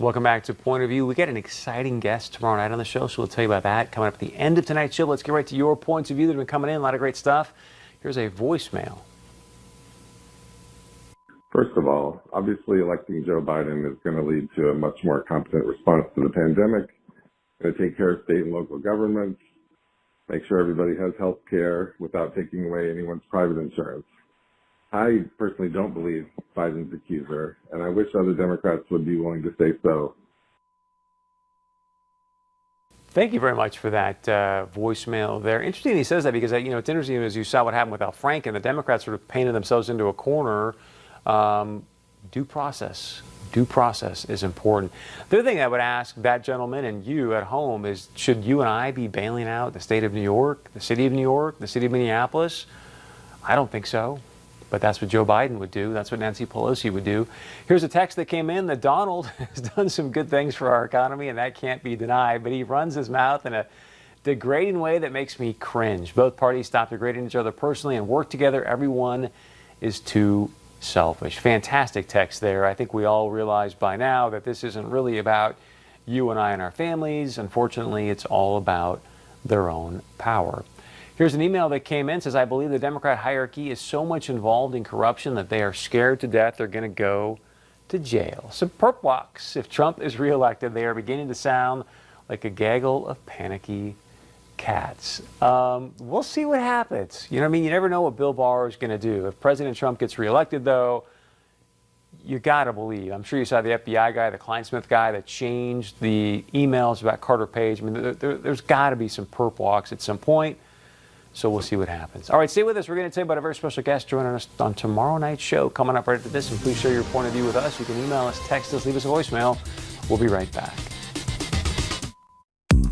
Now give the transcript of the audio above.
Welcome back to Point of View. We get an exciting guest tomorrow night on the show, so we'll tell you about that coming up at the end of tonight's show. Let's get right to your points of view that have been coming in. A lot of great stuff. Here's a voicemail. First of all, obviously electing Joe Biden is going to lead to a much more competent response to the pandemic. Going to take care of state and local governments, make sure everybody has health care without taking away anyone's private insurance. I personally don't believe Biden's accuser, and I wish other Democrats would be willing to say so. Thank you very much for that uh, voicemail there. Interesting he says that because, uh, you know, it's interesting as you saw what happened with Al Franken, the Democrats sort of painted themselves into a corner. Um, due process. Due process is important. The other thing I would ask that gentleman and you at home is should you and I be bailing out the state of New York, the city of New York, the city of Minneapolis? I don't think so. But that's what Joe Biden would do. That's what Nancy Pelosi would do. Here's a text that came in that Donald has done some good things for our economy, and that can't be denied. But he runs his mouth in a degrading way that makes me cringe. Both parties stop degrading each other personally and work together. Everyone is too selfish. Fantastic text there. I think we all realize by now that this isn't really about you and I and our families. Unfortunately, it's all about their own power. Here's an email that came in says I believe the Democrat hierarchy is so much involved in corruption that they are scared to death they're going to go to jail. Some perp walks. If Trump is reelected, they are beginning to sound like a gaggle of panicky cats. Um, we'll see what happens. You know what I mean? You never know what Bill Barr is going to do. If President Trump gets reelected, though, you got to believe. I'm sure you saw the FBI guy, the Clinesmith guy that changed the emails about Carter Page. I mean, there, there, there's got to be some perp walks at some point. So we'll see what happens. All right, stay with us. We're going to tell you about a very special guest joining us on tomorrow night's show. Coming up right after this, and please share your point of view with us. You can email us, text us, leave us a voicemail. We'll be right back.